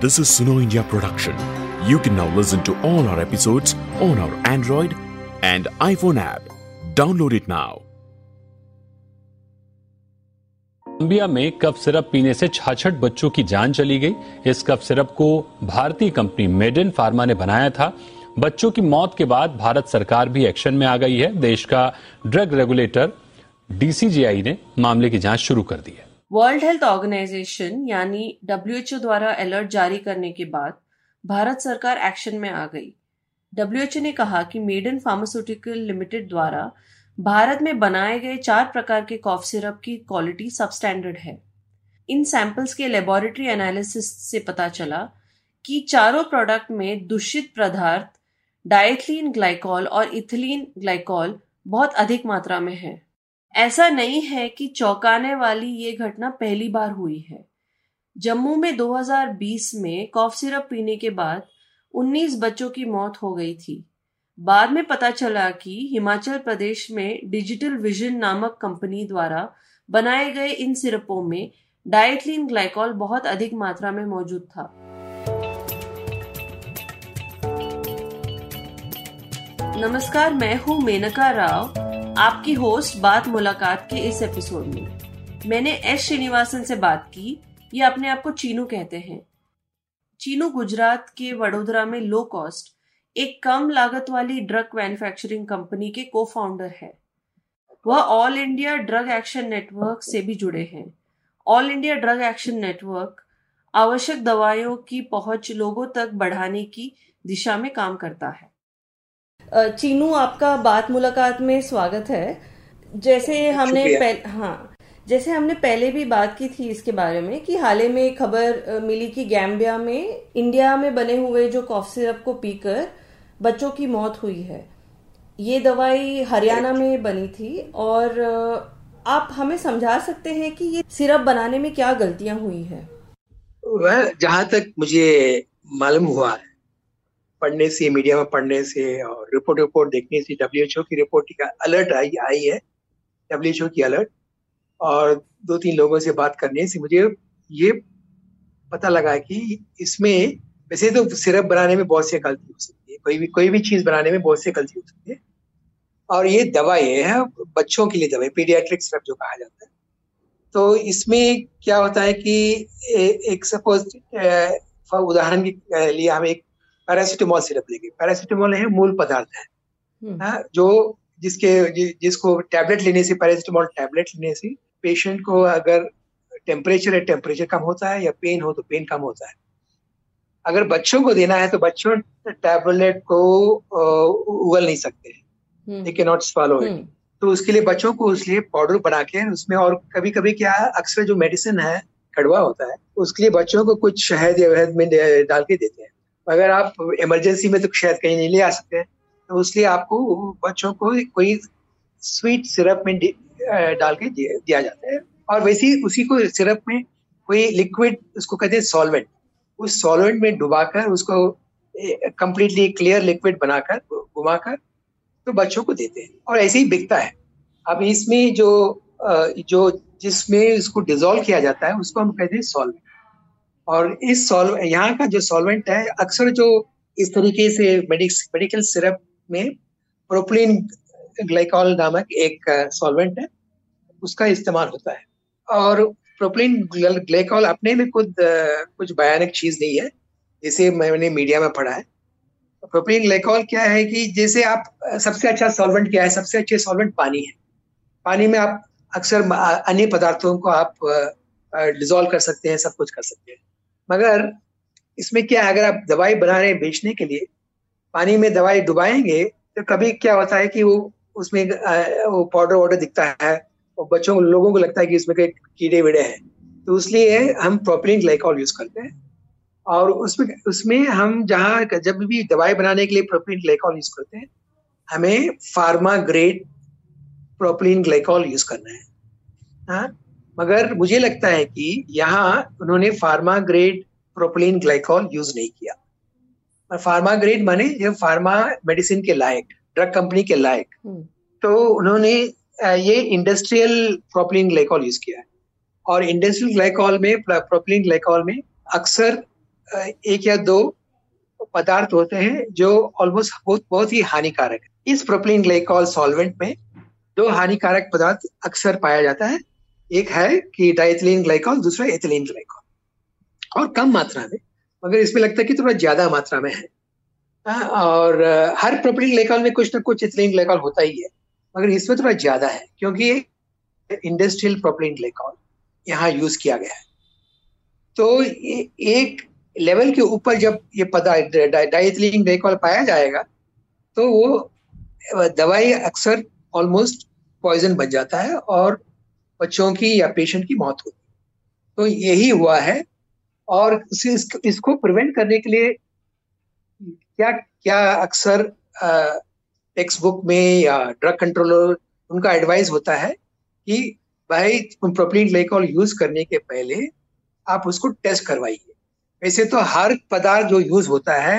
This is Suno India production. You can now listen to all our episodes on our Android and iPhone app. Download it now. Colombia में cough syrup पीने से छाछठ बच्चों की जान चली गई इस कफ सिरप को भारतीय कंपनी मेडिन फार्मा ने बनाया था बच्चों की मौत के बाद भारत सरकार भी एक्शन में आ गई है देश का ड्रग रेगुलेटर डीसीजीआई ने मामले की जाँच शुरू कर दी है वर्ल्ड हेल्थ ऑर्गेनाइजेशन यानी डब्ल्यूएचओ द्वारा अलर्ट जारी करने के बाद, भारत सरकार एक्शन में आ गई। डब्ल्यूएचओ ने कहा कि मेडन फार्मास्यूटिकल लिमिटेड द्वारा भारत में बनाए गए चार प्रकार के कॉफ सिरप की क्वालिटी सबस्टैंडर्ड है। इन सैंपल्स के लेबोरेटरी एनालिसिस से पता चला कि चारों प्रोडक्ट में दूषित पदार्थ डाइथलीन ग्लाइकॉल और इथिलीन ग्लाइकॉल बहुत अधिक मात्रा में है। ऐसा नहीं है कि चौंकाने वाली ये घटना पहली बार हुई है। जम्मू में 2020 में कॉफ सिरप पीने के बाद 19 बच्चों की मौत हो गई थी। बाद में पता चला कि हिमाचल प्रदेश में डिजिटल विजन नामक कंपनी द्वारा बनाए गए इन सिरपों में डाइथलीन ग्लाइकॉल बहुत अधिक मात्रा में मौजूद था। नमस्कार, मैं हूँ मेनका राव। आपकी होस्ट बात मुलाकात के इस एपिसोड में। मैंने एस श्रीनिवासन से बात की, ये अपने आप को चीनू कहते हैं। चीनू गुजरात के वडोदरा में लो कॉस्ट एक कम लागत वाली ड्रग मैन्युफैक्चरिंग कंपनी के को फाउंडर है। वह all India drug action network से भी जुड़े हैं। All India drug action network आवश्यक दवाइयों की पहुँच लोगों तक बढ़ाने की दिशा में काम करता है। चीनू आपका बात मुलाकात में स्वागत है। जैसे हमने पहले हाँ जैसे हमने पहले भी बात की थी इसके बारे में कि हाल ही में खबर मिली कि गैम्बिया में इंडिया में बने हुए जो कॉफ सिरप को पीकर बच्चों की मौत हुई है। ये दवाई हरियाणा में बनी थी और आप हमें समझा सकते हैं कि ये सिरप बनाने में क्या गलतियाँ हुई है? वह जहाँ तक मुझे मालूम हुआ है पढ़ने से मीडिया में पढ़ने से और रिपोर्ट रिपोर्ट देखने से डब्ल्यूएचओ की रिपोर्ट का अलर्ट आई आई है। डब्ल्यूएचओ की अलर्ट और दो तीन लोगों से बात करने से मुझे ये पता लगा कि इसमें वैसे तो सिरप बनाने में बहुत सी गलती हो सकती है। कोई भी कोई भी चीज़ बनाने में बहुत सी गलती हो सकती है। और ये दवाई है, बच्चों के लिए दवाई पीडियाट्रिक सिरप जो कहा जाता है। तो इसमें क्या होता है कि एक सपोज़ उदाहरण के लिए हम एक पैरासिटामोल सिरप लेंगे पैरासिटामोल है मूल पदार्थ है। हम्म। हाँ, जो जिसके जिसको टैबलेट लेने से पैरासिटामोल टैबलेट लेने से पेशेंट को अगर टेम्परेचर है टेम्परेचर कम होता है या पेन हो तो पेन कम होता है। अगर बच्चों को देना है तो बच्चों टैबलेट को उगल नहीं सकते। दे के नॉट स्वालो इट तो उसके लिए बच्चों को उसलिए पाउडर बना के उसमें और कभी कभी क्या अक्सर जो मेडिसिन है कड़वा होता है उसके लिए बच्चों को कुछ शहद या वहद में डाल के देते हैं। अगर आप इमरजेंसी में तो शायद कहीं नहीं ले आ सकते तो इसलिए आपको बच्चों को कोई स्वीट सिरप में डाल के दिया जाता है। और वैसे ही उसी को सिरप में कोई लिक्विड उसको कहते हैं सॉल्वेंट उस सॉल्वेंट में डुबाकर उसको कंप्लीटली क्लियर लिक्विड बनाकर घुमाकर तो बच्चों को देते हैं। और ऐसे ही बिकता है। अब इसमें जो जो जिसमें इसको डिजोल्व किया जाता है, उसको हम कहते हैं सॉल्वेंट और इस सॉल्व यहाँ का जो सॉल्वेंट है, अक्सर जो इस तरीके से मेडिकल सिरप में प्रोपलिन ग्लाइकॉल नामक एक सॉल्वेंट है, उसका इस्तेमाल होता है। और प्रोपलिन ग्लाइकॉल अपने में खुद कुछ भयानक चीज़ नहीं है, जैसे मैंने मीडिया में पढ़ा है। प्रोपलिन ग्लाइकॉल क्या है कि जैसे आप सबसे अच्छा सॉल्वेंट क्या है? सबसे अच्छे सॉल्वेंट पानी है। पानी में आप अक्सर अन्य पदार्थों को आप डिजोल्व कर सकते हैं, सब कुछ कर सकते हैं। मगर इसमें क्या अगर आप दवाई बना रहे बेचने के लिए पानी में दवाई डुबाएँगे तो कभी क्या होता है कि वो उसमें वो पाउडर वाउडर दिखता है और बच्चों लोगों को लगता है कि इसमें कई कीड़े वीड़े हैं। तो इसलिए हम प्रोपलिन ग्लाइकॉल यूज़ करते हैं और उसमें उसमें हम जहाँ जब भी दवाई बनाने के लिए प्रोपलिन ग्लाइकॉल यूज़ करते हैं, हमें pharma grade propylene glycol use करना है। हाँ? मगर मुझे लगता है कि यहाँ उन्होंने pharma grade propylene glycol use नहीं किया। और फार्मा ग्रेड माने जो फार्मा मेडिसिन के लायक ड्रग कंपनी के लायक हम्म। तो उन्होंने ये इंडस्ट्रियल प्रोपलिन ग्लाइकॉल यूज़ किया है। और इंडस्ट्रियल ग्लाइकॉल में प्रोपलिन ग्लाइकॉल में अक्सर एक या दो पदार्थ होते हैं जो ऑलमोस्ट बहुत बहुत ही हानिकारक है। इस प्रोपिलीन ग्लाइकॉल सॉल्वेंट में दो हानिकारक पदार्थ अक्सर पाया जाता है। एक है कि डाइथिलीन ग्लाइकॉल दूसरा एथिलीन ग्लाइकॉल और कम मात्रा में मगर इसमें लगता है कि थोड़ा ज़्यादा मात्रा में है। हाँ, और हर प्रोपिलीन ग्लाइकॉल में कुछ ना कुछ एथिलीन ग्लाइकॉल होता ही है मगर इसमें थोड़ा ज़्यादा है क्योंकि इंडस्ट्रियल प्रोपिलीन ग्लाइकॉल यहाँ यूज़ किया गया है। तो एक लेवल के ऊपर जब ये पदार्थ डाइथिलीन ग्लाइकॉल पाया जाएगा तो वो दवाई अक्सर ऑलमोस्ट पॉइजन बन जाता है और बच्चों की या पेशेंट की मौत होती तो यही हुआ है और इसको प्रिवेंट करने के लिए क्या क्या अक्सर टेक्स्ट बुक में या ड्रग कंट्रोलर उनका एडवाइस होता है कि भाई प्रोपलीन ग्लाइकॉल यूज़ करने के पहले आप उसको टेस्ट करवाइए। वैसे तो हर पदार्थ जो यूज़ होता है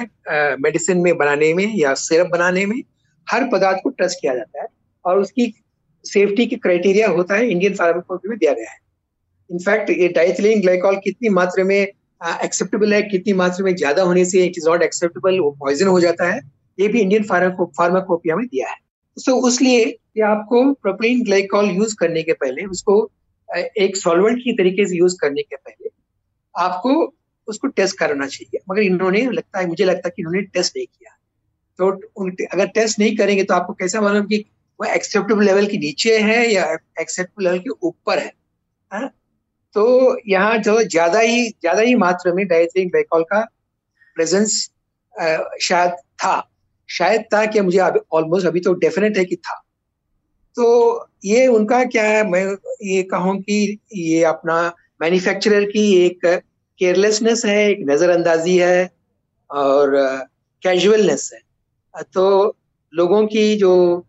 मेडिसिन में बनाने में या सिरप बनाने में, हर पदार्थ को टेस्ट किया जाता है और उसकी सेफ्टी के क्राइटेरिया होता है इंडियन फार्माकोपी में दिया गया है। इनफैक्ट ये डाइथिलीन ग्लाइकॉल कितनी मात्रा में एक्सेप्टेबल है, कितनी मात्रा में ज़्यादा होने से इट इज़ नॉट एक्सेप्टेबल वो पॉइजन हो जाता है। ये भी इंडियन फार्माकोपिया में दिया है। तो उसलिए कि आपको प्रोपलीन ग्लाइकॉल यूज़ करने के पहले, उसको एक सॉल्वेंट की तरीके से यूज़ करने के पहले, आपको उसको टेस्ट करना चाहिए। मगर इन्होंने, लगता है, मुझे लगता है कि इन्होंने टेस्ट नहीं किया। तो अगर टेस्ट नहीं करेंगे तो आपको कैसा मालूम कि वो एक्सेप्टेबल लेवल के नीचे है या एक्सेप्टेबल लेवल के ऊपर है, हा? तो यहाँ जो ज़्यादा ही ज़्यादा ही मात्रा में डायथिलिन ग्लाइकॉल का प्रेजेंस शायद था। शायद था कि मुझे अभी ऑलमोस्ट अभी तो डेफिनेट है कि था। तो ये उनका क्या है? मैं ये कहूँ कि ये अपना मैन्युफैक्चरर की एक केयरलेसनेस है, एक नज़रअंदाजी है और कैजुअलनेस है। तो लोगों की जो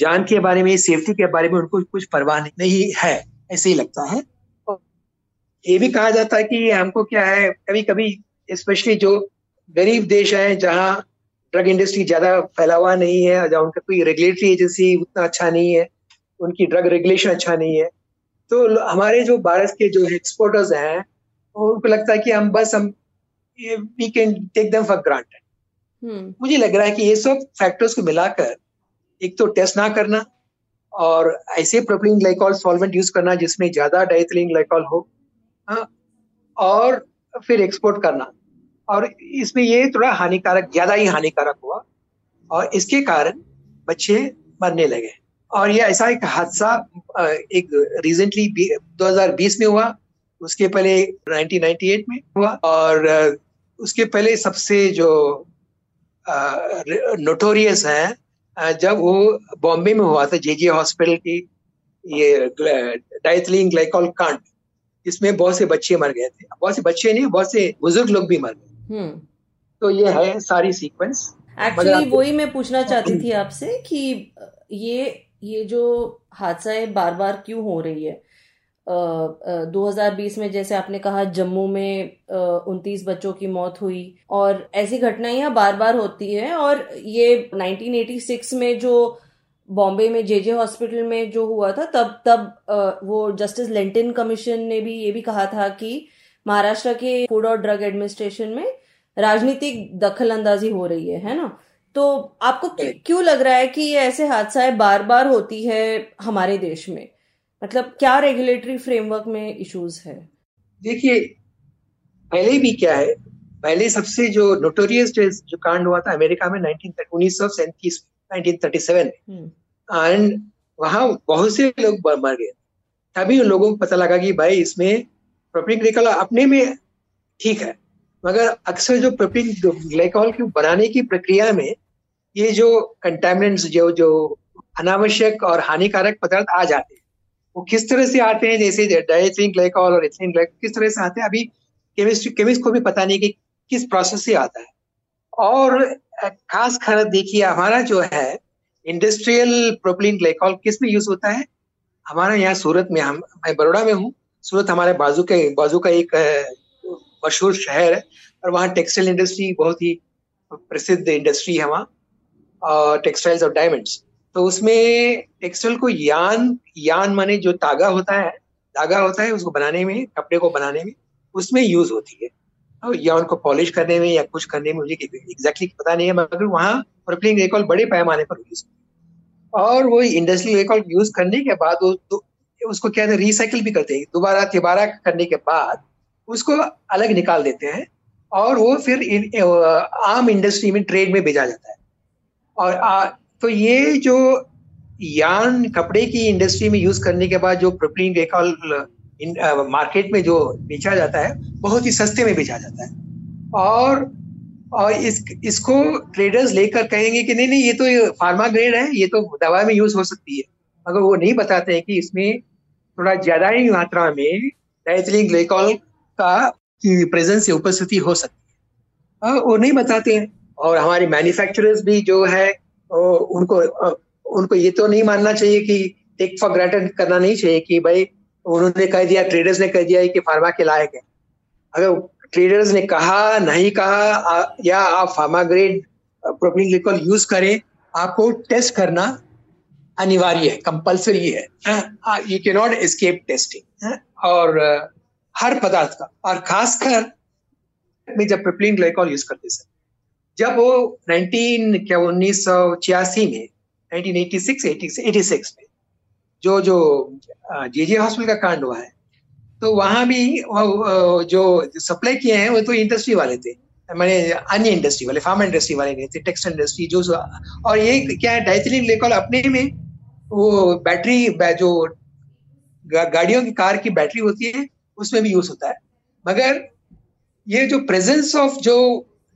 जान के बारे में सेफ्टी के बारे में उनको कुछ परवाह नहीं है ऐसे ही लगता है। ये भी कहा जाता है कि हमको क्या है कभी कभी स्पेशली जो गरीब देश है जहाँ ड्रग इंडस्ट्री ज़्यादा फैला हुआ नहीं है जहाँ उनका कोई रेगुलेटरी एजेंसी उतना अच्छा नहीं है उनकी ड्रग रेगुलेशन अच्छा नहीं है तो हमारे जो भारत के जो एक्सपोर्टर्स हैं उनको लगता है कि हम बस हम we can take them for granted मुझे लग रहा है कि ये सब फैक्टर्स को मिलाकर एक तो टेस्ट ना करना और ऐसे प्रोपिलीन ग्लाइकॉल सॉल्वेंट यूज़ करना जिसमें ज़्यादा डाइथिलीन ग्लाइकॉल हो हाँ, और फिर एक्सपोर्ट करना। और इसमें ये थोड़ा हानिकारक ज़्यादा ही हानिकारक हुआ और इसके कारण बच्चे मरने लगे। और ये ऐसा एक हादसा एक रिसेंटली 2020 में हुआ उसके पहले 1998 में हुआ और उसके पहले सबसे जो नोटोरियस है जब वो बॉम्बे में हुआ था जेजे हॉस्पिटल की ये डाइथिलीन ग्लाइकॉल कांड इसमें बहुत से बच्चे मर गए थे। बहुत से बच्चे नहीं बहुत से बुज़ुर्ग लोग भी मर गए। हम्म। तो ये है सारी सीक्वेंस एक्चुअली वही मैं पूछना चाहती थी आपसे कि ये ये जो हादसा है बार बार क्यों हो रही है? दो हज़ार बीस में जैसे आपने कहा जम्मू में उनतीस बच्चों की मौत हुई और ऐसी घटनाएँ बार बार होती है और ये 1986 में जो बॉम्बे में जेजे हॉस्पिटल में जो हुआ था, तब तब वो जस्टिस लेंटिन कमीशन ने भी ये भी कहा था कि महाराष्ट्र के फ़ूड और ड्रग एडमिनिस्ट्रेशन में राजनीतिक दखल अंदाजी हो रही है है ना? तो आपको क्यों लग रहा है कि ये ऐसे हादसाएँ बार बार होती है हमारे देश में? मतलब क्या रेगुलेटरी फ्रेमवर्क में इश्यूज़ है? देखिए पहले भी क्या है पहले सबसे जो नोटोरियस जो कांड हुआ था अमेरिका में उन्नीस सौ सैंतीस एंड वहाँ बहुत से लोग मर गए। तभी उन लोगों को पता लगा कि भाई इसमें प्रोपिन ग्लाइकॉल अपने में ठीक है मगर अक्सर जो प्रोपिन ग्लाइकॉल की बनाने की प्रक्रिया में ये जो कंटेमिनेंट्स जो जो अनावश्यक और हानिकारक पदार्थ आ जाते हैं वो किस तरह से आते हैं, जैसे डाइथिलीन ग्लाइकॉल और इथिलीन ग्लाइकॉल, किस तरह से आते हैं, अभी केमिस्ट्री केमिस्ट को भी पता नहीं कि किस प्रोसेस से आता है। और खास कर देखिए, हमारा जो है इंडस्ट्रियल प्रोपिलीन ग्लाइकॉल किसमें यूज़ होता है? हमारा यहाँ सूरत में, हम, मैं बड़ोड़ा में हूँ, सूरत हमारे बाजू के, बाजू का एक मशहूर शहर है, और वहाँ टेक्सटाइल इंडस्ट्री बहुत ही प्रसिद्ध इंडस्ट्री है वहाँ टेक्सटाइल्स और डायमंड्स तो उसमें टेक्सटाइल को यान यान माने जो तागा होता है धागा होता है उसको बनाने में कपड़े को बनाने में उसमें यूज़ होती है। या उनको पॉलिश करने में या कुछ करने में मुझे एग्जैक्टली पता नहीं है मगर वहाँ प्रोपिलिन ग्लाइकॉल बड़े पैमाने पर यूज़ और वो इंडस्ट्रियल ग्लाइकॉल यूज़ करने के बाद वो तो, उसको क्या है रिसाइकिल भी करते हैं। दोबारा तिबारा करने के बाद उसको अलग निकाल देते हैं और वो फिर इन, आम इंडस्ट्री में ट्रेड में भेजा जाता है। और तो ये जो यान कपड़े की इंडस्ट्री में यूज़ करने के बाद जो प्रोपिलिन ग्लाइकॉल मार्केट में जो बेचा जाता है, बहुत ही सस्ते में बेचा जाता है। और और इस, इसको ट्रेडर्स लेकर कहेंगे कि नहीं नहीं, ये तो फार्मा ग्रेड है, ये तो दवा में यूज़ हो सकती है। मगर वो नहीं बताते हैं कि इसमें थोड़ा ज़्यादा ही मात्रा में डायथिलीन ग्लाइकॉल का प्रेजेंस या उपस्थिति हो सकती है। वो नहीं बताते हैं। और हमारे मैन्युफैक्चरर्स भी जो है उनको उनको ये तो नहीं मानना चाहिए कि टेक फॉर ग्रांटेड करना नहीं चाहिए कि भाई उन्होंने कह दिया ट्रेडर्स ने कह दिया कि फार्मा के लायक है। अगर ट्रेडर्स ने कहा, नहीं कहा या आप फार्मा ग्रेड ग्लिकॉल यूज़ करें, आपको टेस्ट करना अनिवार्य है कंपलसरी है you can not escape testing और हर पदार्थ का, और खासकर, जब प्रोपिलिन ग्लाइकॉल यूज़ करते सर जब वो 19 क्या उन्नीस में 1986 86 में, जो जो जे जे हॉस्पिटल का कांड हुआ है तो वहाँ भी जो सप्लाई किए हैं, वो तो इंडस्ट्री वाले थे, मैंने अन्य इंडस्ट्री वाले, फार्मा इंडस्ट्री वाले नहीं थे, टेक्सटाइल इंडस्ट्री, जो और ये क्या है, डाइथिलिन ग्लिकॉल अपने में, वो बैटरी जो गाड़ियों की कार की बैटरी होती है, उसमें भी यूज़ होता है, मगर ये जो प्रेजेंस ऑफ़ जो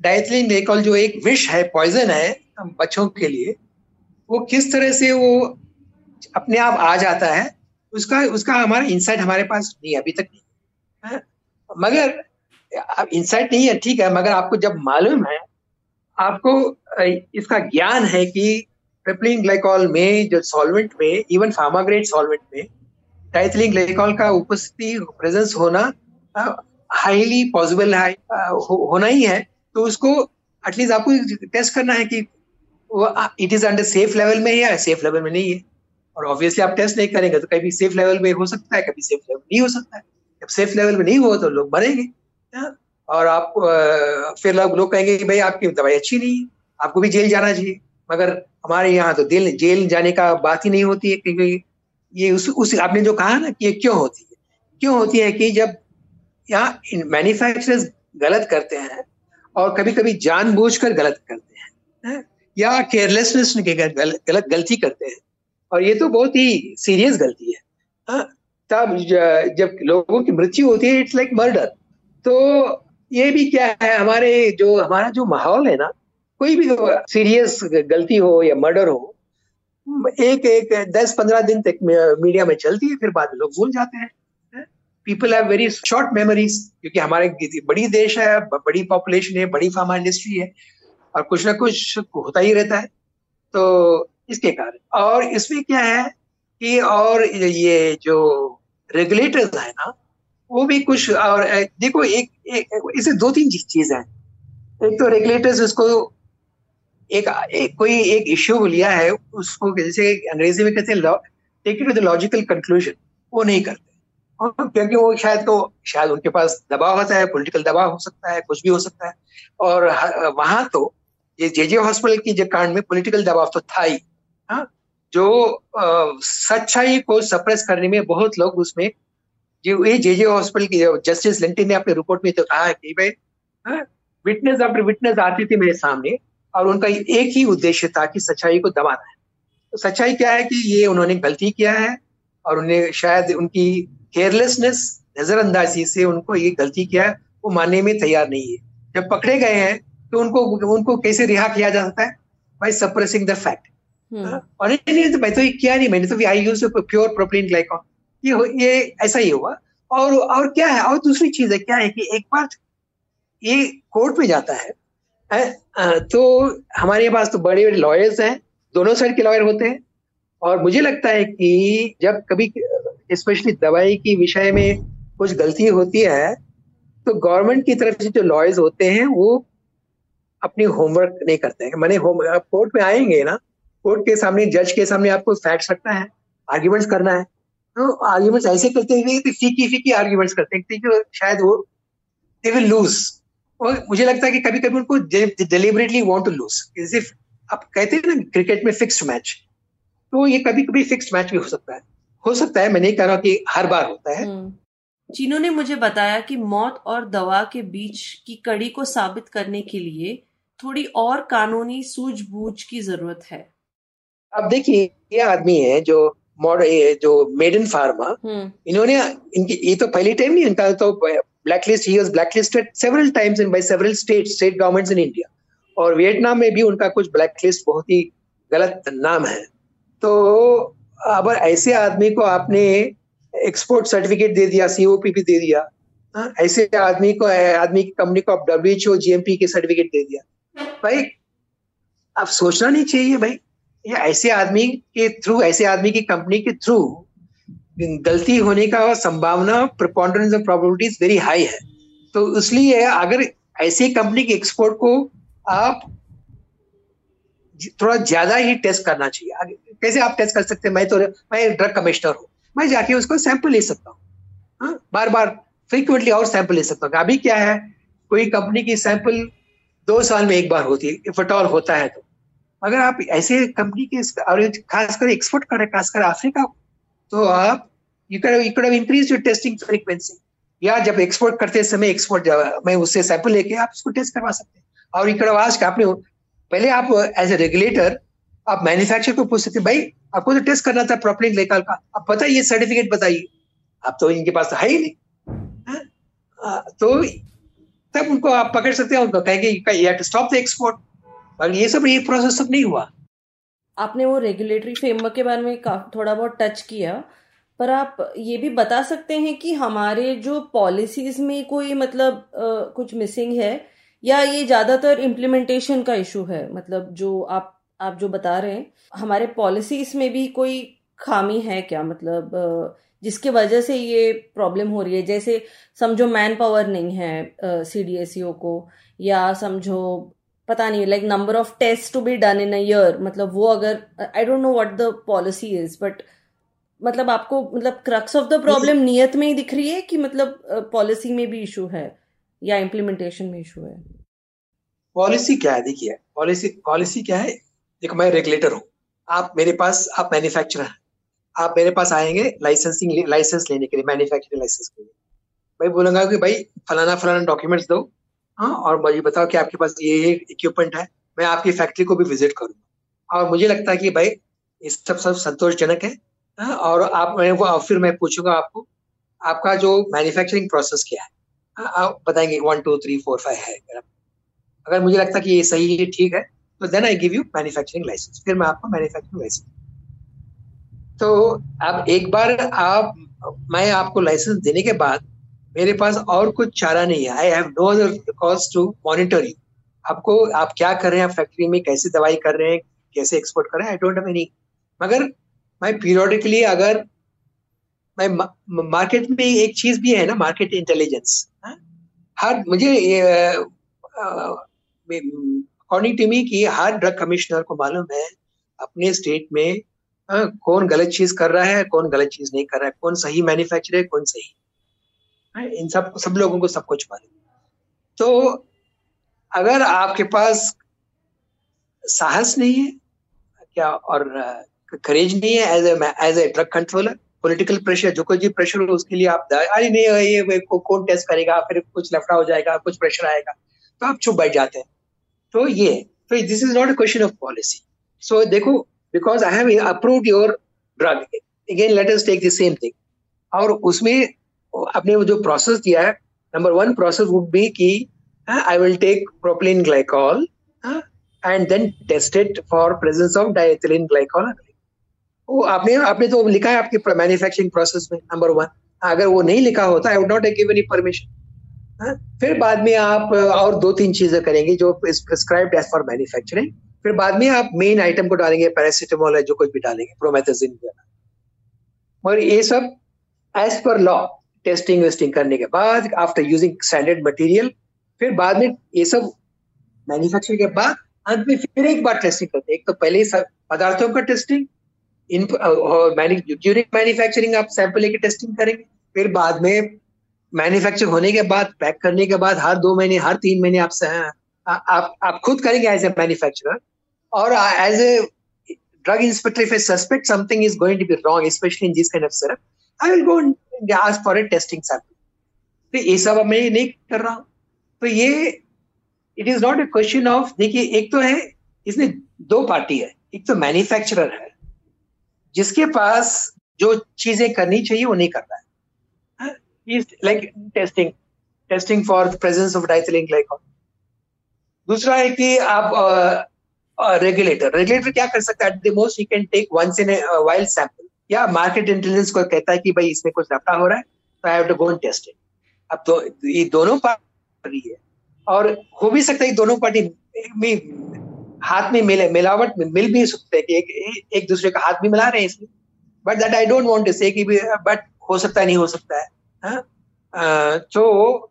डाइथिलिन ग्लिकॉल जो एक विष है पॉइजन है बच्चों के लिए वो किस तरह से वो अपने आप आ जाता है उसका उसका हमारा इंसाइट हमारे पास नहीं अभी तक नहीं है। मगर इंसाइट नहीं है ठीक है मगर आपको जब मालूम है आपको इसका ज्ञान है कि ट्रिपलिंग ग्लाइकॉल में जो सॉल्वेंट में इवन फार्माग्रेड सॉल्वेंट में टाइथलिंग ग्लाइकॉल का उपस्थिति प्रेजेंस होना हाईली पॉसिबल है हो, होना ही है। तो उसको एटलीस्ट आपको टेस्ट करना है कि it is under safe level में या सेफ़ लेवल में नहीं है? और ऑब्वियसली आप टेस्ट नहीं करेंगे तो कभी सेफ़ लेवल में हो सकता है, कभी सेफ़ लेवल नहीं हो सकता है। जब सेफ़ लेवल में नहीं हो तो लोग मरेंगे? और आप फिर लोग लोग कहेंगे कि भाई आपकी दवाई अच्छी नहीं है, आपको भी जेल जाना चाहिए। मगर हमारे यहाँ तो दिल जेल जाने का बात ही नहीं होती है क्योंकि ये उस उस, आपने जो कहा ना कि ये क्यों होती है? क्यों होती है कि जब यहाँ मैन्युफैक्चरर्स गलत करते हैं और कभी कभी जानबूझकर गलत करते हैं? या केयरलेसनेस के गलत, गलती करते हैं। और ये तो बहुत ही सीरियस गलती है तब जब लोगों की मृत्यु होती है इट्स लाइक मर्डर तो ये भी क्या है, हमारे जो, हमारा जो माहौल है ना, कोई भी सीरियस गलती हो या मर्डर हो, एक एक, दस, पंद्रह दिन तक मीडिया में चलती है, फिर बाद लोग भूल जाते हैं। People have very short memories क्योंकि हमारे बड़ी देश है बड़ी पॉपुलेशन है बड़ी फार्मा इंडस्ट्री है और कुछ ना कुछ होता ही रहता है। तो इसके कारण और इसमें क्या है कि और ये जो रेगुलेटर्स है ना वो भी कुछ और देखो एक, एक इसे दो तीन चीज़ है। एक तो रेगुलेटर्स इसको एक, एक कोई एक इश्यू लिया है उसको जैसे अंग्रेज़ी में कहते हैं take it to the logical conclusion वो नहीं करते। क्योंकि वो शायद तो शायद उनके पास दबाव होता है पॉलिटिकल दबाव हो सकता है, कुछ भी हो सकता है। और वहाँ तो ये जे जे हॉस्पिटल की जो कांड में पॉलिटिकल दबाव तो था ही हाँ जो सच्चाई को सप्रेस करने में बहुत लोग उसमें जो ये जे जे हॉस्पिटल की जस्टिस लिंटिन ने अपने रिपोर्ट में तो कहा है कि भाई विटनेस आफ्टर विटनेस आती थी मेरे सामने, और उनका एक ही उद्देश्य था कि सच्चाई को दबाना है। तो सच्चाई क्या है कि ये उन्होंने गलती किया है और उन्हें शायद उनकी केयरलेसनेस नजरअंदाजी से उनको ये गलती किया है वो मानने में तैयार नहीं है। जब पकड़े गए हैं तो उनको उनको कैसे रिहा किया जा सकता है? By suppressing the fact. और नहीं तो मैं तो ये किया नहीं मैंने तो I use pure propylene glycol ये ये ऐसा ही हुआ और और क्या है? और दूसरी चीज़ है क्या है कि एक बार ये कोर्ट में जाता है तो हमारे पास तो बड़े बड़े लॉयर्स हैं दोनों साइड के लॉयर होते हैं। और मुझे लगता है कि जब कभी स्पेशली दवाई की विषय में कुछ गलती होती है तो गवर्नमेंट की तरफ़ से जो लॉयर्स होते हैं, वो अपनी होमवर्क नहीं करते हैं। मैंने होम कोर्ट में आएँगे ना कोर्ट के सामने जज के सामने आपको फैक्ट्स रखना है आर्ग्यूमेंट्स करना है। तो आर्ग्यूमेंट्स ऐसे करते हैं कि फीकी फीकी आर्ग्यूमेंट्स करते हैं क्योंकि शायद वो दे विल लूज और मुझे लगता है कि कभी कभी उनको डिलिबरेटली वांट टू लूज जैसे आप कहते हैं ना क्रिकेट में फिक्स्ड मैच तो ये कभी कभी फिक्स्ड मैच भी हो सकता है। हो सकता है मैं नहीं कह रहा कि हर बार होता है। हम्म। चीनू ने मुझे बताया कि मौत और दवा के बीच की कड़ी को साबित करने के लिए थोड़ी और कानूनी सूझबूझ की ज़रूरत है। अब देखिए ये आदमी है जो मॉडल जो मेडन फार्मा हम्म। इन्होंने इनकी ये तो पहली टाइम नहीं इनका तो blacklist he blacklisted several times in by several state state governments in India और वियतनाम में भी उनका कुछ ब्लैकलिस्ट बहुत ही गलत नाम है। तो अब ऐसे आदमी को आपने एक्सपोर्ट सर्टिफिकेट दे दिया सीओपी भी दे दिया, हा? ऐसे आदमी को, आदमी की कंपनी को आप डब्ल्यू एच ओ जीएमपी के सर्टिफिकेट दे दिया भाई अब सोचना नहीं चाहिए भाई ये ऐसे आदमी के थ्रू ऐसे आदमी की कंपनी के थ्रू गलती होने का संभावना preponderance of probabilities very high है तो इसलिए अगर ऐसी कंपनी के एक्सपोर्ट को आप थोड़ा ज़्यादा ही टेस्ट करना चाहिए। आगे, कैसे आप टेस्ट कर सकते हैं? मैं तो मैं ड्रग कमिश्नर हूँ। मैं जाके उसको सैंपल ले सकता हूँ? बार बार फ्रीक्वेंटली और सैंपल ले सकता हूँ। अभी क्या है? कोई कंपनी की सैंपल दो साल में एक बार होती है। इफ़ ऑल होता है तो। अगर आप ऐसे कंपनी के और खासकर एक्सपोर्ट कर रहे खासकर अफ्रीका तो आप you can you can increase your testing frequency या जब एक्सपोर्ट करते समय एक्सपोर्ट मैं उससे सैंपल लेके आप उसको टेस्ट करवा सकते हैं। और कैन आज आपने पहले आप एज ए रेगुलेटर आप मैन्युफैक्चर को पूछ सकते भाई आपको तो टेस्ट करना था प्रॉपरली ग्लाइकॉल का। आप बताइए सर्टिफिकेट बताइए। आप तो इनके पास तो है ही नहीं। आ, तो तब उनको आप पकड़ सकते हैं उनको कहेंगे स्टॉप द एक्सपोर्ट और ये सब ये प्रोसेस सब नहीं हुआ। आपने वो रेगुलेटरी फ्रेमवर्क के बारे में थोड़ा बहुत टच किया पर आप ये भी बता सकते हैं कि हमारे जो पॉलिसीज़ में कोई मतलब आ, कुछ मिसिंग है? या ये ज़्यादातर इम्प्लीमेंटेशन का इशू है? मतलब जो आप आप जो बता रहे हैं हमारे पॉलिसीज़ में भी कोई खामी है क्या? मतलब जिसकी वजह से ये प्रॉब्लम हो रही है? जैसे समझो मैन पावर नहीं है सी डी एस को या समझो पता नहीं like number of test to be done in a year मतलब वो अगर I don't know what the policy is but मतलब आपको मतलब क्रक्स ऑफ़ द प्रॉब्लम नियत में ही दिख रही है कि मतलब पॉलिसी में भी इशू है? या इम्प्लीमेंटेशन में इशू है? पॉलिसी क्या है? देखिए पॉलिसी पॉलिसी क्या है? देखो मैं रेगुलेटर हूँ। आप मेरे पास आप मैन्युफैक्चरर हैं। आप मेरे पास आएँगे लाइसेंसिंग लाइसेंस लेने के लिए मैन्युफैक्चरिंग लाइसेंस के लिए। मैं बोलूँगा कि भाई फलाना फलाना डॉक्यूमेंट्स दो। हाँ और मुझे बताओ कि आपके पास ये ये इक्विपमेंट है। मैं आपकी फैक्ट्री को भी विज़िट करूँगा। और मुझे लगता है कि भाई ये सब सब संतोषजनक है। हाँ, और आप मैं वो फिर मैं पूछूँगा आपको आपका जो मैन्युफैक्चरिंग प्रोसेस क्या है हाँ, आप बताएँगे one two three four five है अगर मुझे लगता है कि ये सही है, ठीक है तो then I give you manufacturing licence फिर मैं आपको मैन्युफैक्चरिंग लाइसेंस तो अब एक बार आप, मैं आपको लाइसेंस देने के बाद, मेरे पास और कुछ चारा नहीं है। I have no other cause to monitor you आपको, आप क्या कर रहे हैं फैक्ट्री में कैसे दवाई कर रहे हैं, कैसे एक्सपोर्ट कर रहे हैं आई डोंट हैव एनी मगर मैं पीरियोडिकली अगर मार्केट में एक चीज़ भी है ना मार्केट इंटेलिजेंस हाँ? हर मुझे अकॉर्डिंग टू मी कि हर ड्रग कमिश्नर को मालूम है अपने स्टेट में आ, हाँ, कौन गलत चीज़ कर रहा है कौन गलत चीज़ नहीं कर रहा है कौन सही मैन्युफैक्चर है कौन सही। आ, हाँ, इन सब सब लोगों को सब कुछ मालूम। तो अगर आपके पास साहस नहीं है क्या और करेज नहीं है as as a drug controller political pressure जो कोई भी प्रेशर हो, उसके लिए आप अरे नहीं ये कौन टेस्ट करेगा? फिर कुछ लफड़ा हो जाएगा, कुछ प्रेशर आएगा। तो आप चुप बैठ जाते हैं। तो ये तो this is not a question of policy so देखो because I have approved your drug again let us take the same thing और उसमें आपने जो प्रोसेस दिया है number one process would be कि I will take propylene glycol and then test it for presence of diethylene glycol वो आपने आपने तो लिखा है आपके मैन्युफैक्चरिंग प्रोसेस में नंबर वन अगर वो नहीं लिखा होता I would not give any permission? फिर बाद में आप और दो तीन चीज़ें करेंगे जो प्रिस्क्राइब्ड एज फॉर मैन्युफैक्चरिंग फिर बाद में आप मेन आइटम को डालेंगे पैरासिटामोल है जो कुछ भी डालेंगे प्रोमेथाजिन मगर ये सब as per law testing wasting करने के बाद आफ्टर यूजिंग स्टैंडर्ड मटेरियल फिर बाद में ये सब मैन्युफैक्चरिंग के बाद, अंत में फिर एक बार टेस्टिंग करते हैं। एक तो पहले ही पदार्थों का टेस्टिंग इन ड्यूरिंग मैन्युफैक्चरिंग आप सैंपल लेके टेस्टिंग करेंगे फिर बाद में मैन्युफैक्चर होने के बाद पैक करने के बाद हर दो महीने हर तीन महीने आप आप आप खुद करेंगे एज ए मैन्युफैक्चरर और as a inspector, if I suspect something is going to be wrong, especially in this kind of syrup, I will go and ask for a testing sample. तो ये सब मैं नहीं कर रहा हूँ। तो ये it is not a question of देखिए एक तो है इसमें दो पार्टी है। एक तो मैन्युफैक्चरर है। जिसके पास जो चीज़ें करनी चाहिए वो नहीं कर रहा है like testing testing for presence of diethylene glycol दूसरा है कि आप रेगुलेटर रेगुलेटर क्या कर सकता है? Most you can take once in wild sample या मार्केट इंटेलिजेंस को कहता है कि भाई इसमें कुछ लफड़ा हो रहा है तो I have to go and test it अब तो ये दोनों पार्टी है। और हो भी सकता है दोनों पार्टी हाथ में मिले, मिलावट में मिल भी सकते हैं कि एक एक दूसरे का हाथ भी मिला रहे हैं इसमें। But that I don't want to say कि बट हो सकता है, नहीं हो सकता है। हाँ? तो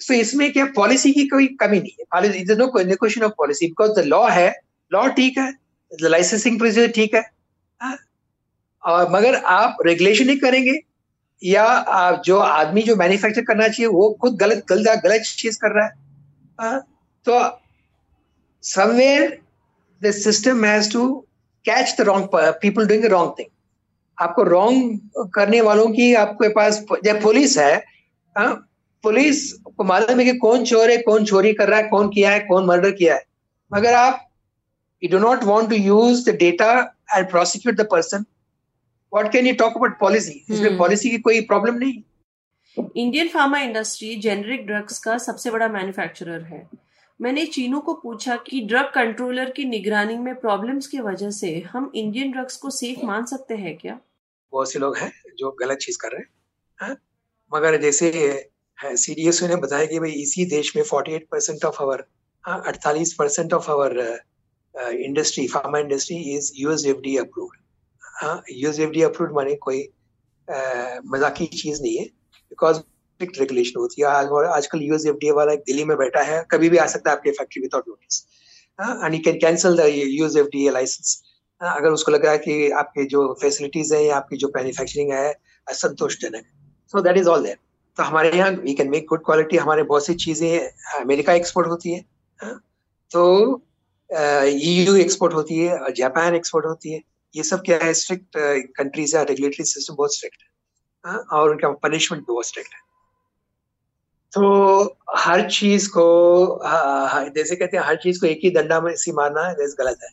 सो इसमें क्या पॉलिसी की कोई कमी नहीं है। No question of policy because the law है लॉ ठीक है लाइसेंसिंग प्रोसीजर ठीक है। हाँ? और मगर आप रेगुलेशन ही करेंगे, या आप जो आदमी जो मैन्युफैक्चर करना चाहिए, वो खुद गलत गलत गलत चीज़ कर रहा है। हाँ? तो somewhere the system has to catch the wrong people doing wrong thing आपको रॉन्ग करने वालों की आपके पास जब पुलिस है हाँ? पुलिस को मालूम है कि कौन चोर है कौन चोरी कर रहा है कौन किया है कौन मर्डर किया है। मगर आप you do not want to use the data and prosecute the person what can you talk about policy इसमें पॉलिसी की कोई प्रॉब्लम नहीं। Indian pharma industry generic drugs का सबसे बड़ा मैन्युफैक्चरर है। मैंने चीनू को पूछा कि ड्रग कंट्रोलर की निगरानी में प्रॉब्लम्स की वजह से हम इंडियन ड्रग्स को सेफ़ मान सकते हैं क्या बहुत से लोग हैं जो गलत चीज़ कर रहे हैं हाँ? मगर जैसे सी डी एस ने बताया कि भाई इसी देश में 48 परसेंट ऑफ़ आवर अड़तालीस percent of our industry pharma industry is US F D approved US F D approved माने कोई uh, मजाकी चीज़ नहीं है बिकॉज़ स्ट्रिक्ट रेगुलेशन होती है। आज आजकल यूएस एफ़ वाला एक दिल्ली में बैठा है, कभी भी आ सकता है आपके factory without notice and you can cancel the US licence अगर उसको लग रहा है कि आपके जो फैसिलिटीज़ है आपकी जो मैन्युफैक्चरिंग है, असंतोषजनक। So that is all there तो हमारे यहाँ we can make good quality हमारे बहुत सी चीज़ें अमेरिका एक्सपोर्ट होती है। हाँ? तो ईयू एक्सपोर्ट होती है जापान एक्सपोर्ट होती है। ये सब क्या है? स्ट्रिक्ट कंट्रीज़ है रेगुलेटरी सिस्टम बहुत स्ट्रिक्ट हाँ? और उनका पनिशमेंट भी बहुत स्ट्रिक्ट है। तो हर चीज़ को जैसे कहते हैं हर चीज़ को एक ही दंडा में इसी मारना है गलत है।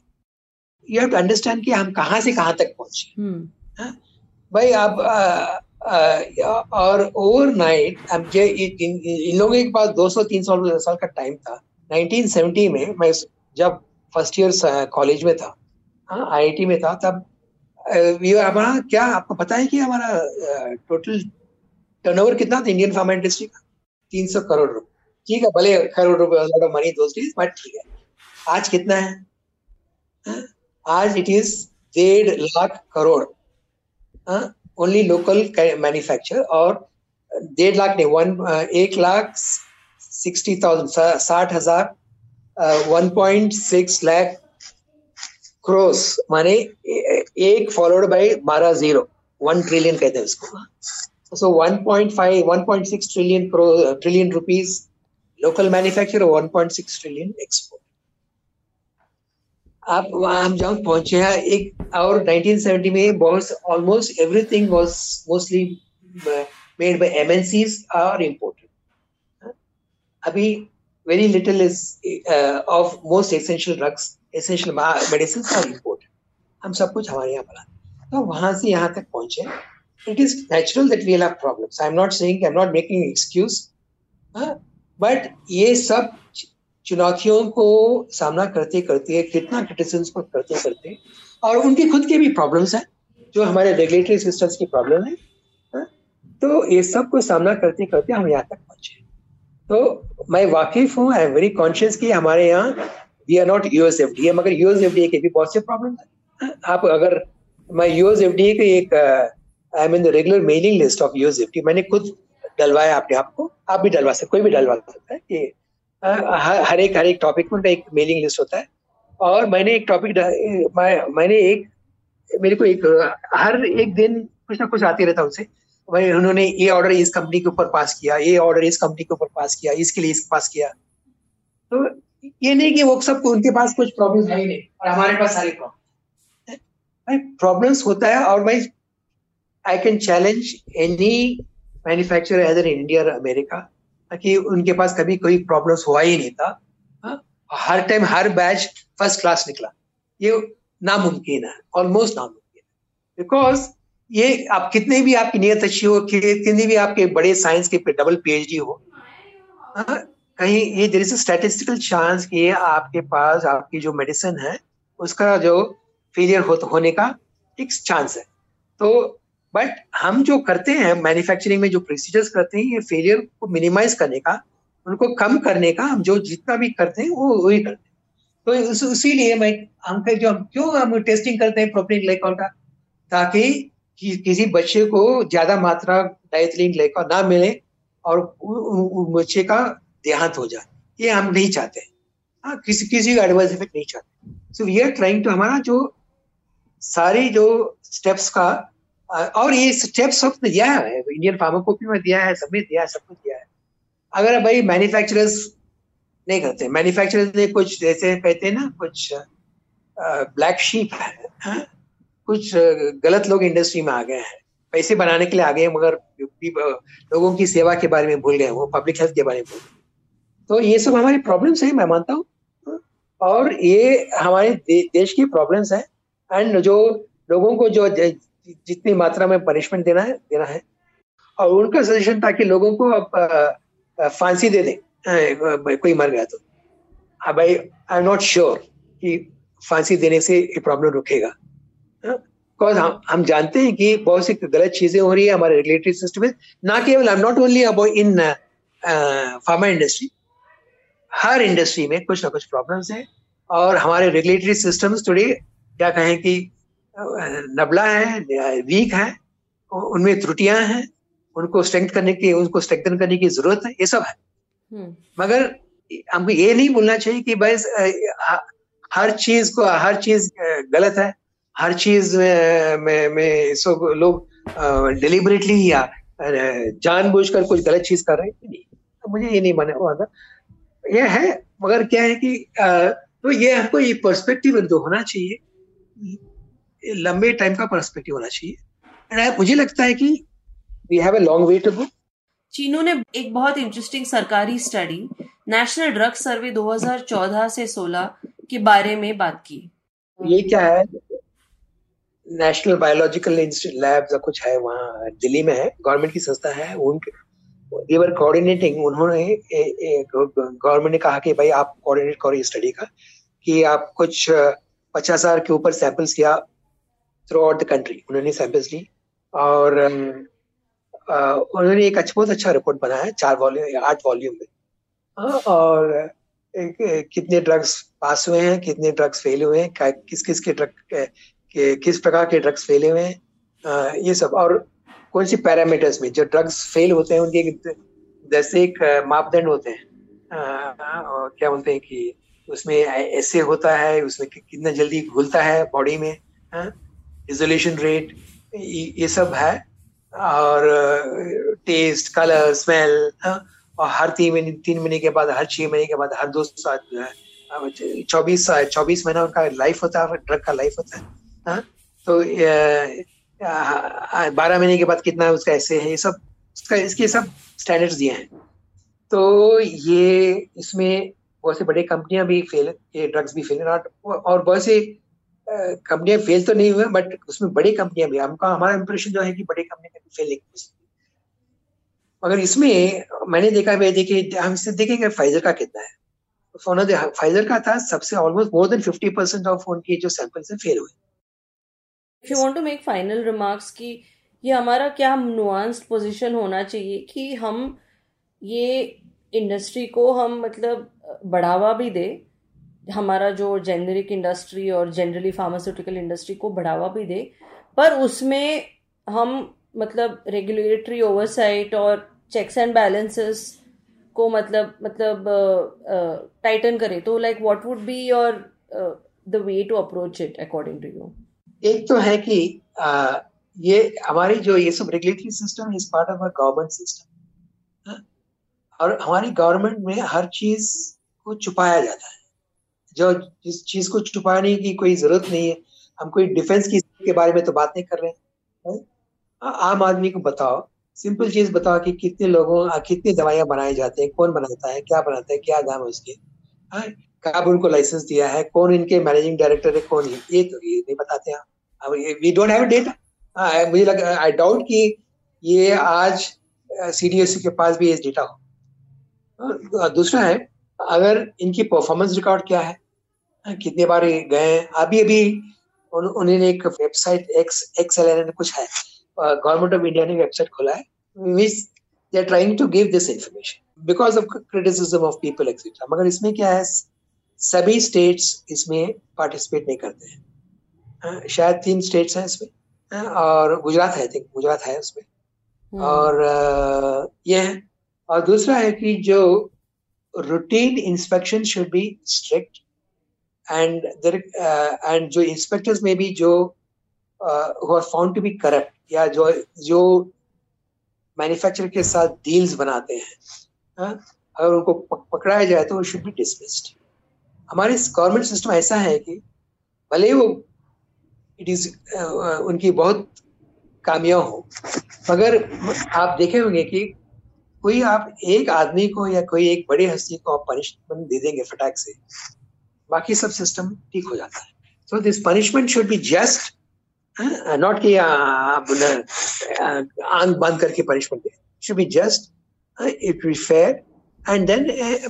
यू हैव टू अंडरस्टैंड कि हम कहाँ से कहाँ तक पहुँचे। हम्म। हाँ? भाई आप और ओवरनाइट अब जे इन, इन लोगों के पास 200-300 साल का टाइम था। 1970 में मैं जब फ़र्स्ट ईयर कॉलेज में था हाँ आईआईटी में था तब हमारा क्या आपको पता है कि हमारा टोटल टर्नओवर कितना था? इंडियन फार्मा इंडस्ट्री का? 300 करोड़ रुपए। ठीक है, भले करोड़ रुपए मनी दोस्त बट ठीक है। आज कितना है? आज इट इज़ डेढ़ लाख करोड़। हाँ? ओनली लोकल मैन्युफैक्चर और डेढ़ लाख नहीं वन एक लाख सिक्सटी थाउज़ेंड साठ हज़ार one point six lakh crores माने एक फॉलोड बाय बारह ज़ीरो वन ट्रिलियन कहते हैं उसको। One point six trillion trillion rupees local manufacture one point six trillion export आप हम जहाँ पहुँचे हैं, एक और 1970 में बहुत almost everything was mostly made by MNCs or imported अभी very little is of most essential drugs essential medicine are imported हम सब कुछ हमारे यहाँ बना तो वहाँ से यहाँ तक पहुँचे is natural that we have problems I am not saying I am not making excuse but ये सब चुनौतियों को सामना करते करते, कितना क्रिटिसिज्म करते करते, और उनकी खुद की भी प्रॉब्लम्स हैं, जो हमारे रेगुलेटरी सिस्टम्स की प्रॉब्लम है हाँ? तो ये सबको सामना करते करते हम यहाँ तक पहुँचे तो मैं वाकिफ हूँ आई एम वेरी कॉन्शियस कि हमारे यहाँ we are not US F D मगर यूएस एफ़ डी के भी बहुत से प्रॉब्लम है हाँ? आप अगर, मैं यूएस एफ़ डी के एक I mean the regular mailing list of F D मैंने खुद डलवाया अपने आप को। आप भी डलवा सकते कोई भी डलवा सकता है। कि हर एक हर एक टॉपिक में एक मेलिंग लिस्ट होता है। और मैंने एक टॉपिक मैंने एक, मेरे को एक, हर एक दिन कुछ ना कुछ आती रहता उनसे। भाई उन्होंने ये ऑर्डर इस कंपनी के ऊपर पास किया, ये ऑर्डर इस कंपनी के ऊपर पास किया, इसके लिए इस पास किया। तो ये नहीं कि वो सब उनके पास कुछ प्रॉब्लम है ही नहीं, और हमारे पास सारे प्रॉब्लम्स होता है और भाई I can challenge any manufacturer as an India America कि उनके पास कभी कोई प्रॉब्लम्स हुआ ही नहीं था। हा? हर टाइम हर बैच फ़र्स्ट क्लास निकला। ये नामुमकिन है। ऑलमोस्ट नामुमकिन है। बिकॉज़ ये आप कितने भी आपकी नियत अच्छी हो कितनी भी आपके बड़े साइंस के डबल पीएचडी हो हाँ, कहीं ये देर इज़ स्टैटिस्टिकल चांस कि आपके पास आपकी जो मेडिसिन है उसका जो फेलियर हो, होने का एक चांस है। तो बट हम जो करते हैं मैन्युफैक्चरिंग में जो प्रोसीजर्स करते हैं ये फेलियर को मिनिमाइज करने का उनको कम करने का हम जो जितना भी करते हैं वो वही करते हैं। तो इसीलिए मैं हम जो हम क्यों हम टेस्टिंग करते हैं प्रोपीन ग्लाइकॉल का? ताकि कि, किसी बच्चे को ज़्यादा मात्रा डाइथिलीन ग्लाइकॉल ना मिले और बच्चे का देहांत हो जाए। ये हम नहीं चाहते हाँ। किसी किसी का एडवर्स इफ़ेक्ट नहीं चाहते। So we are trying to हमारा जो सारी जो स्टेप्स का और ये स्टेप्स सब दिया है इंडियन फार्माकोपी में दिया है सब दिया है सब कुछ दिया है। अगर भाई मैन्युफैक्चरर्स नहीं करते मैन्युफैक्चरर्स ने कुछ जैसे कहते हैं ना कुछ ब्लैक शीप है हा? कुछ गलत लोग इंडस्ट्री में आ गए हैं। पैसे बनाने के लिए आ गए मगर लोगों की सेवा के बारे में भूल गए वो पब्लिक हेल्थ के बारे में भूल गए तो ये सब हमारी प्रॉब्लम्स है मैं मानता हूँ और ये हमारे दे, देश की प्रॉब्लम्स है। एंड जो लोगों को जो जितनी मात्रा में पनिशमेंट देना है देना है। और उनका सजेशन था कि लोगों को अब फांसी दे दें। कोई मर गया तो। हाँ भाई आई एम नॉट श्योर कि फांसी देने से ये प्रॉब्लम रुकेगा। बिकॉज़ हम हम जानते हैं कि बहुत सी गलत चीज़ें हो रही है हमारे रेगुलेटरी सिस्टम में। ना केवल I am not only about in pharma industry her industry में कुछ ना कुछ प्रॉब्लम्स है। और हमारे रेगुलेटरी सिस्टम्स थोड़ी क्या कहें कि नबला है वीक है उनमें त्रुटियाँ हैं उनको स्ट्रेंथ करने की उनको स्ट्रेंथन करने की ज़रूरत है ये सब है। हम्म। मगर हमको ये नहीं बोलना चाहिए कि बस हर चीज़ को हर चीज़ गलत है हर चीज़ में में सब लोग डिलिबरेटली या जानबूझकर कुछ गलत चीज़ कर रहे हैं तो मुझे ये नहीं माने हुआ था ये है मगर क्या है कि तो ये हमको ये पर्सपेक्टिव तो होना चाहिए। लंबे टाइम का पर्सपेक्टिव होना चाहिए। एंड मुझे लगता है कि we have a long way to go Chinu ने एक बहुत इंटरेस्टिंग सरकारी स्टडी नेशनल ड्रग सर्वे 2014 से 16 के बारे में बात की। ये क्या है? नेशनल बायोलॉजिकल लैब कुछ है वहाँ दिल्ली में है। गवर्नमेंट की संस्था है। उनके देवर कोऑर्डिनेटिंग उन्होंने गवर्नमेंट ने कहा कि भाई आप कोऑर्डिनेट करो इस स्टडी का कि आप कुछ पचास हज़ार के ऊपर सैंपल्स किया थ्रू आउट द कंट्री उन्होंने सैंपल्स ली और उन्होंने एक अच्छा बहुत अच्छा रिपोर्ट बनाया चार वॉल्यूम आठ वॉल्यूम में। और एक, कितने ड्रग्स पास हुए हैं कितने ड्रग्स फेल हुए हैं किस किस के ड्रग के, किस प्रकार के ड्रग्स फेल हुए हैं ये सब। और कौन सी पैरामीटर्स में जो ड्रग्स फेल होते हैं उनके जैसे एक मापदंड होते हैं क्या बोलते हैं कि उसमें ऐसे होता है उसमें कितना जल्दी घुलता है बॉडी में इजोलेशन रेट ये सब है और टेस्ट कलर स्मेल और हर तीन महीने तीन महीने के बाद, हर छह महीने के बाद, हर दो साल चौबीस साल, चौबीस महीना उनका लाइफ होता है ड्रग का लाइफ होता है, हा? तो बारह महीने के बाद कितना उसका ऐसे है, ये सब इसका इसके सब स्टैंडर्ड्स दिए हैं तो ये, इसमें बहुत से बड़े कंपनियाँ भी फेल ये ड्रग्स भी फेल और बहुत से कंपनियाँ फेल तो नहीं हुए बट उसमें बड़ी कंपनियाँ भी हमका, हमारा इंप्रेशन जो है कि बड़ी कंपनी फेल नहीं हो मगर इसमें मैंने देखा भाई देखिए हम इससे देखेंगे फाइजर का कितना है। फ़ोन फाइजर का था सबसे almost more than fifty percent of phone के जो सैंपल्स है फेल हुए। If you want to make final remarks कि ये हमारा क्या नुआंस्ड पोजीशन होना चाहिए कि हम ये इंडस्ट्री को हम मतलब बढ़ावा भी दे हमारा जो जेनरिक इंडस्ट्री और जनरली फार्मास्यूटिकल इंडस्ट्री को बढ़ावा भी दे, पर उसमें हम मतलब रेगुलेटरी ओवरसाइट और चेक्स एंड बैलेंसेस को मतलब मतलब टाइटन करें तो like what would be your the way to approach it according to you एक तो है कि ये हमारी जो, ये सब regulatory system is part of government system और हमारी गवर्नमेंट में हर चीज़ को छुपाया जाता है। जो जिस चीज़ को छुपाने की कोई ज़रूरत नहीं है, हम कोई डिफेंस की के बारे में तो बात नहीं कर रहे हैं आम आदमी को बताओ सिंपल चीज़ बताओ कि कितने लोगों कितनी दवाइयाँ बनाई जाती हैं, कौन बनाता है, क्या बनाता है, क्या दाम है उसके कब उनको लाइसेंस दिया है, कौन इनके मैनेजिंग डायरेक्टर है, कौन ये तो ये नहीं बताते हैं वी डोंट हैव डेटा मुझे लगा आई डाउट कि ये आज सीडीएससी के पास भी ये डेटा हो। दूसरा है, अगर इनकी परफॉर्मेंस रिकॉर्ड क्या है कितने बार गए अभी अभी उन, उन्होंने एक वेबसाइट एक्स एक्स एल कुछ है। गवर्नमेंट ऑफ़ इंडिया ने वेबसाइट खोला है। Which they are trying to give this information because of criticism of people etcetera मगर इसमें क्या है सभी स्टेट्स इसमें पार्टिसिपेट नहीं करते हैं। शायद तीन स्टेट्स हैं इसमें। और गुजरात है थिंक गुजरात है उसमें। हम्म। और ये है। और दूसरा है कि जो routine inspection should be strict and there and जो इंस्पेक्टर्स में भी जो फाउंड टू बी करप्ट या जो जो मैन्युफैक्चर के साथ डील्स बनाते हैं हा? अगर उनको पकड़ाया जाए तो शुड बी डिसमिस्ड हमारे गवर्नमेंट सिस्टम ऐसा है कि भले वो इट इज़ uh, उनकी बहुत कामयाब हो मगर आप देखे होंगे कि कोई आप एक आदमी को या कोई एक बड़ी हस्ती को आप पनिशमेंट दे देंगे फटाक से बाकी सब सिस्टम ठीक हो जाता है। So this punishment should be just not कि आप आँख बंद करके punishment they. Should be just it be fair and then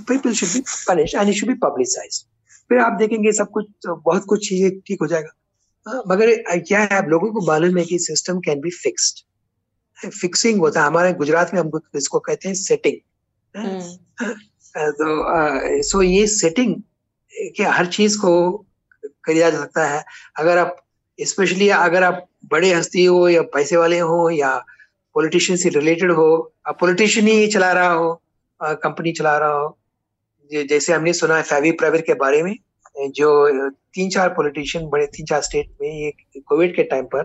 people should be punish and it should be publicise फिर आप देखेंगे सब कुछ बहुत कुछ चीज़ें ठीक हो जाएगा। हाँ, मगर क्या है आप लोगों को मालूम है कि system can be fixed fixing होता है। हमारे गुजरात में हम इसको कहते हैं सेटिंग हम्म। तो सो ये सेटिंग कि हर चीज़ को किया जा सकता है। अगर आप स्पेशली अगर आप बड़े हस्ती हो या पैसे वाले हो या पॉलिटिशियन से रिलेटेड हो अब पॉलिटिशियन ही चला रहा हो कंपनी चला रहा हो। जैसे हमने सुना है फैवी प्राइवेट के बारे में, जो तीन चार पॉलिटिशियन बड़े तीन चार स्टेट में ये कोविड के टाइम पर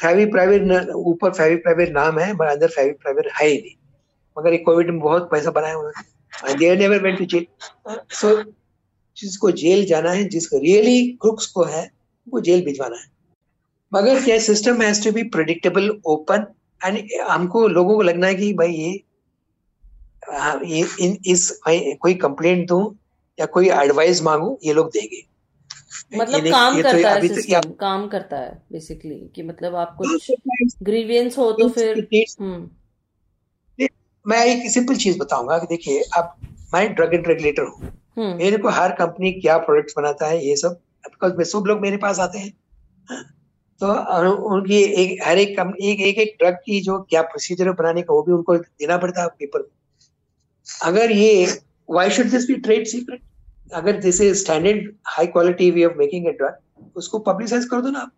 फैवी प्राइवेट ऊपर फैवी प्राइवेट नाम है मगर अंदर फैवी प्राइवेट है ही नहीं। मगर ये कोविड में बहुत पैसा बनाया उन्होंने। सो जिसको जेल जाना है जिसको रियली क्रुक्स को है वो जेल भिजवाना है मगर क्या system has to be predictable open and हमको लोगों को लगना है कि भाई ये ये इन इस कोई कंप्लेंट दूँ या कोई एडवाइस मांगू ये लोग देंगे मतलब काम तो करता है सिस्टम तो काम करता है बेसिकली कि मतलब आप कुछ ग्रीवियंस हो तो फिर हम्म। मैं एक सिंपल चीज़ बताऊँगा कि देखिए अब मैं ड्रग एंड रेगुलेटर हूँ। मेरे को हर कंपनी क्या प्रोडक्ट बनाता है, ये सब बिकॉज़ सब लोग मेरे पास आते हैं। हाँ। तो उनकी एक, हर एक कम एक एक एक ड्रग की जो क्या प्रोसीजर बनाने का, वो भी उनको देना पड़ता है पेपर अगर ये why should this be trade secret अगर this is standard high quality way of making a drug उसको पब्लिसाइज कर दो ना आप।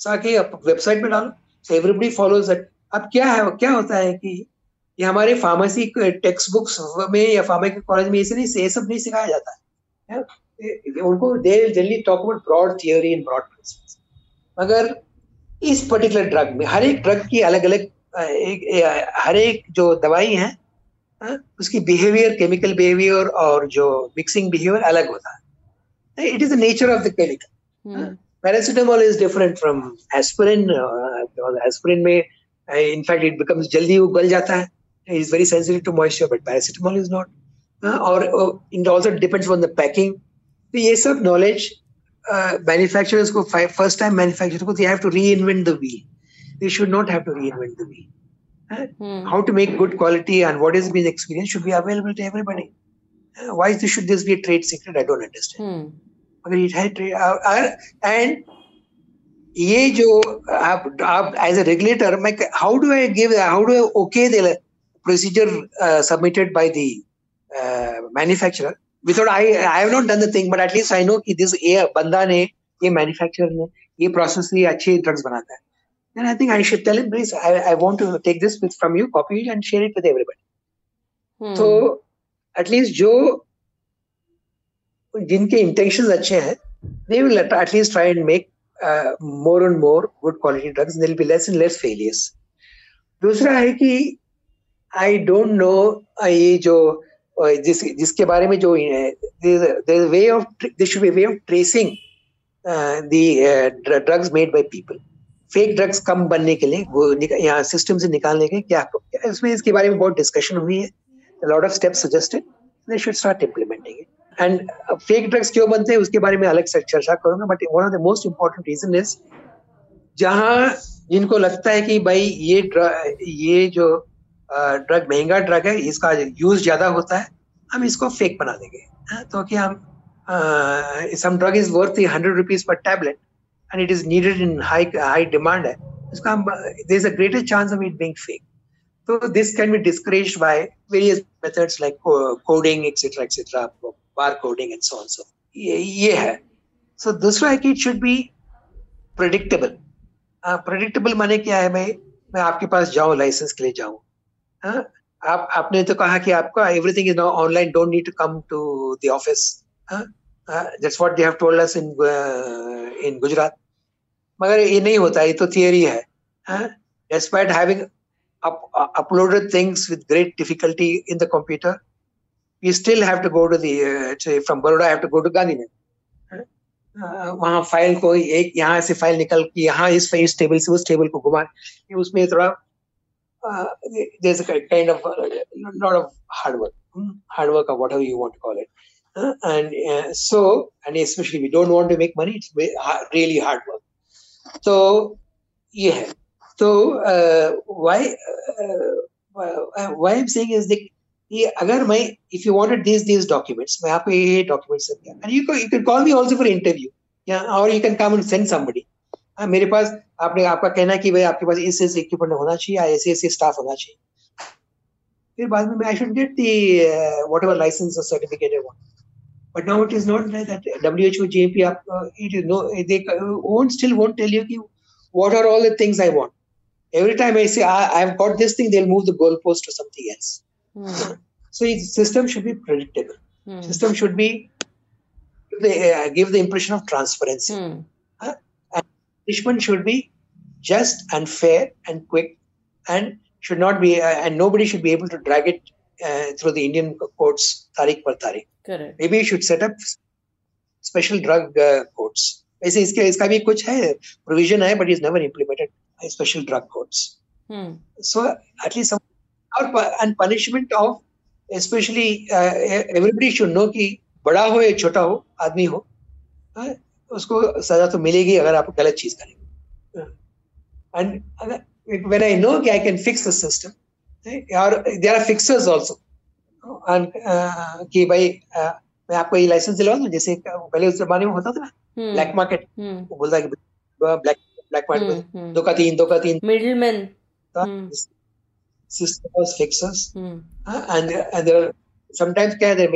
ताकि वेबसाइट में डालो। एवरीबडी फॉलोज दैट अब क्या है, क्या होता है कि ये हमारे फार्मेसी टेक्स्ट बुक्स में या फार्मेसी कॉलेज में ऐसे नहीं ये सब नहीं सिखाया जाता है। उनको they generally talk about broad theory and broad principles मगर इस पर्टिकुलर ड्रग में हर एक ड्रग की अलग अलग एक, हर एक जो दवाई है उसकी बिहेवियर केमिकल बिहेवियर और जो मिक्सिंग बिहेवियर अलग होता है। It is the nature of the chemical paracetamol is different from aspirin aspirin में इनफैक्ट इट बिकम्स जल्दी वो गल जाता है। Is very sensitive to moisture but paracetamol is not और it also depends on the packing तो ये सब नॉलेज मैन्युफैक्चरर्स को फर्स्ट टाइम मैन्युफैक्चरर को they have to reinvent the wheel they should not have to reinvent the wheel Hmm. How to make good quality and what has been experience should be available to everybody. Uh, why this, should this be a trade secret? I don't understand. Hmm. अगर ये है trade and ये जो आप आप as a regulator मैं how do I give how do I okay the procedure submitted by the manufacturer without I I have not done the thing but at least I know कि this ये बंदा ने ये manufacturer ने ये process से अच्छे ड्रग्स बनाता है then I think I should tell him, please, I, I want to take this with, from you, copy it and share it with everybody. Hmm. So at least जो जिनके intentions अच्छे हैं they will at least try and make uh, more and more good quality drugs, there will be less and less failures. दूसरा है कि आई don't no ये जो जिस, जिसके बारे में जो way of this way of tracing drugs made by people fake drugs कम बनने के लिए, वो यहाँ सिस्टम से निकालने के क्या इसमें इसके बारे में बहुत डिस्कशन हुई है. Lot of steps suggested they should start implementing it and fake drugs क्यों बनते हैं, उसके बारे में अलग से चर्चा करूँगा but one of the most important reason is जहाँ जिनको लगता है कि भाई ये ये जो ड्रग महँगा ड्रग है, इसका यूज़ ज़्यादा होता है, हम इसको फेक बना देंगे तो कि हम some drug is worth hundred rupees per tablet and it is needed in high high demand है, इसका हम there is a greater chance of it being fake तो this can be discourage by various methods like coding etcetera etcetera bar coding and so on so ये ये है. So दूसरा है कि it should be predictable predictable माने क्या है भाई? मैं आपके पास जाऊँ लाइसेंस के लिए जाऊँ. हाँ? आप आपने तो कहा कि आपका everything is now online don't need to come to the office that's what they have told us in in Gujarat मगर ये नहीं होता ये तो थियरी है। Despite having uploaded things with great difficulty in the computer we still have to go to the uh, from Baroda I have to go to Gandhinagar वहाँ file को एक यहाँ से फ़ाइल निकल के यहाँ इस इस टेबल से उस टेबल को घुमा उसमें थोड़ा uh, there's a kind of a lot of hard work, hard work or whatever you want to call it. Uh, and uh, so, and especially we don't want to make money, it's really hard work. So, yeah. So, uh, why why I'm saying is that ये अगर मैं if you wanted these these documents मैं आपको ये documents सब क्या and you can you can call me also for interview yeah or you can come and send somebody हाँ मेरे पास आपने आपका कहना कि भाई आपके पास इस इस इक्विपमेंट होना चाहिए ऐसे ऐसे स्टाफ होना चाहिए फिर बाद में I should get the whatever license और certificate I want but now it is not like that who gmp up uh, it is no they won't still won't tell you ki, what are all the things i want every time i say I, i've got this thing they'll move the goalpost to something else hmm. so the system should be predictable hmm. system should be they, uh, give the impression of transparency hmm. uh, and punishment should be just and fair and quick and should not be uh, and nobody should be able to drag it uh, through the indian courts tariq per tariq Correct. maybe you should set up special drug uh, courts वैसे इसके इसका भी कुछ है provision है but is never implemented special drug courts so at least and punishment of specially everybody should know कि बड़ा हो या छोटा हो आदमी हो उसको सजा तो मिलेगी अगर आप गलत चीज़ करेंगे। एंड व्हेन आई नो कि I can fix the system और देयर आर फिक्सर्स आल्सो कि भाई मैं आपको ये लाइसेंस दिलवा दूँ जैसे पहले उस जमाने में होता था ना ब्लैक मार्केट वो बोलता है कि ब्लैक ब्लैक मार्केट दो का तीन दो का तीन। Middleman system was fixers uh, and and there are sometimes there are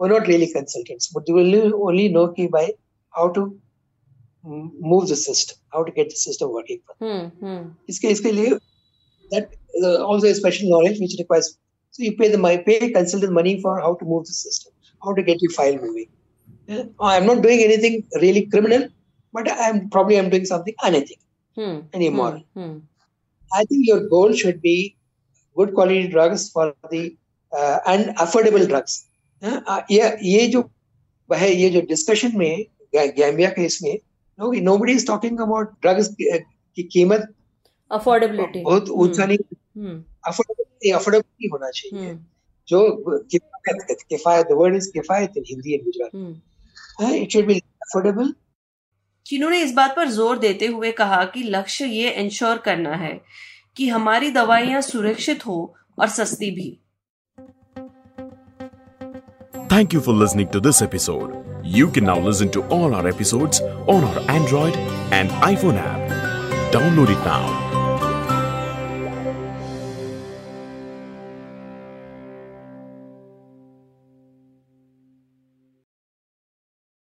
many consultants who are not really consultants but they will only know ki by how to move the system how to get the system working hmm, hmm. इसके इसके लिए that uh, also a special knowledge which requires So you pay the my pay consultant money for how to move the system, how to get your file moving. Yeah? I'm not doing anything really criminal, but I'm probably I'm doing something unethical hmm. and immoral. Hmm. Hmm. I think your goal should be good quality drugs for the uh, and affordable drugs. Uh, ये ये जो है ये जो discussion में Gambia case में no nobody is talking about drugs की कीमत अफोर्डेबिलिटी बहुत ऊँचा नहीं अफोर्डेबिलिटी अफोर्डेबिलिटी होना चाहिए। जो किफायत किफायत द वर्ड इज़ किफायत in Hindi and Gujarati it should be affordable जिन्होंने इस बात पर ज़ोर देते हुए कहा कि लक्ष्य ये इंश्योर करना है कि हमारी दवाइयाँ सुरक्षित हो और सस्ती भी। Thank you for listening to this episode. You can now listen to all our episodes on our Android and iPhone app. Download it now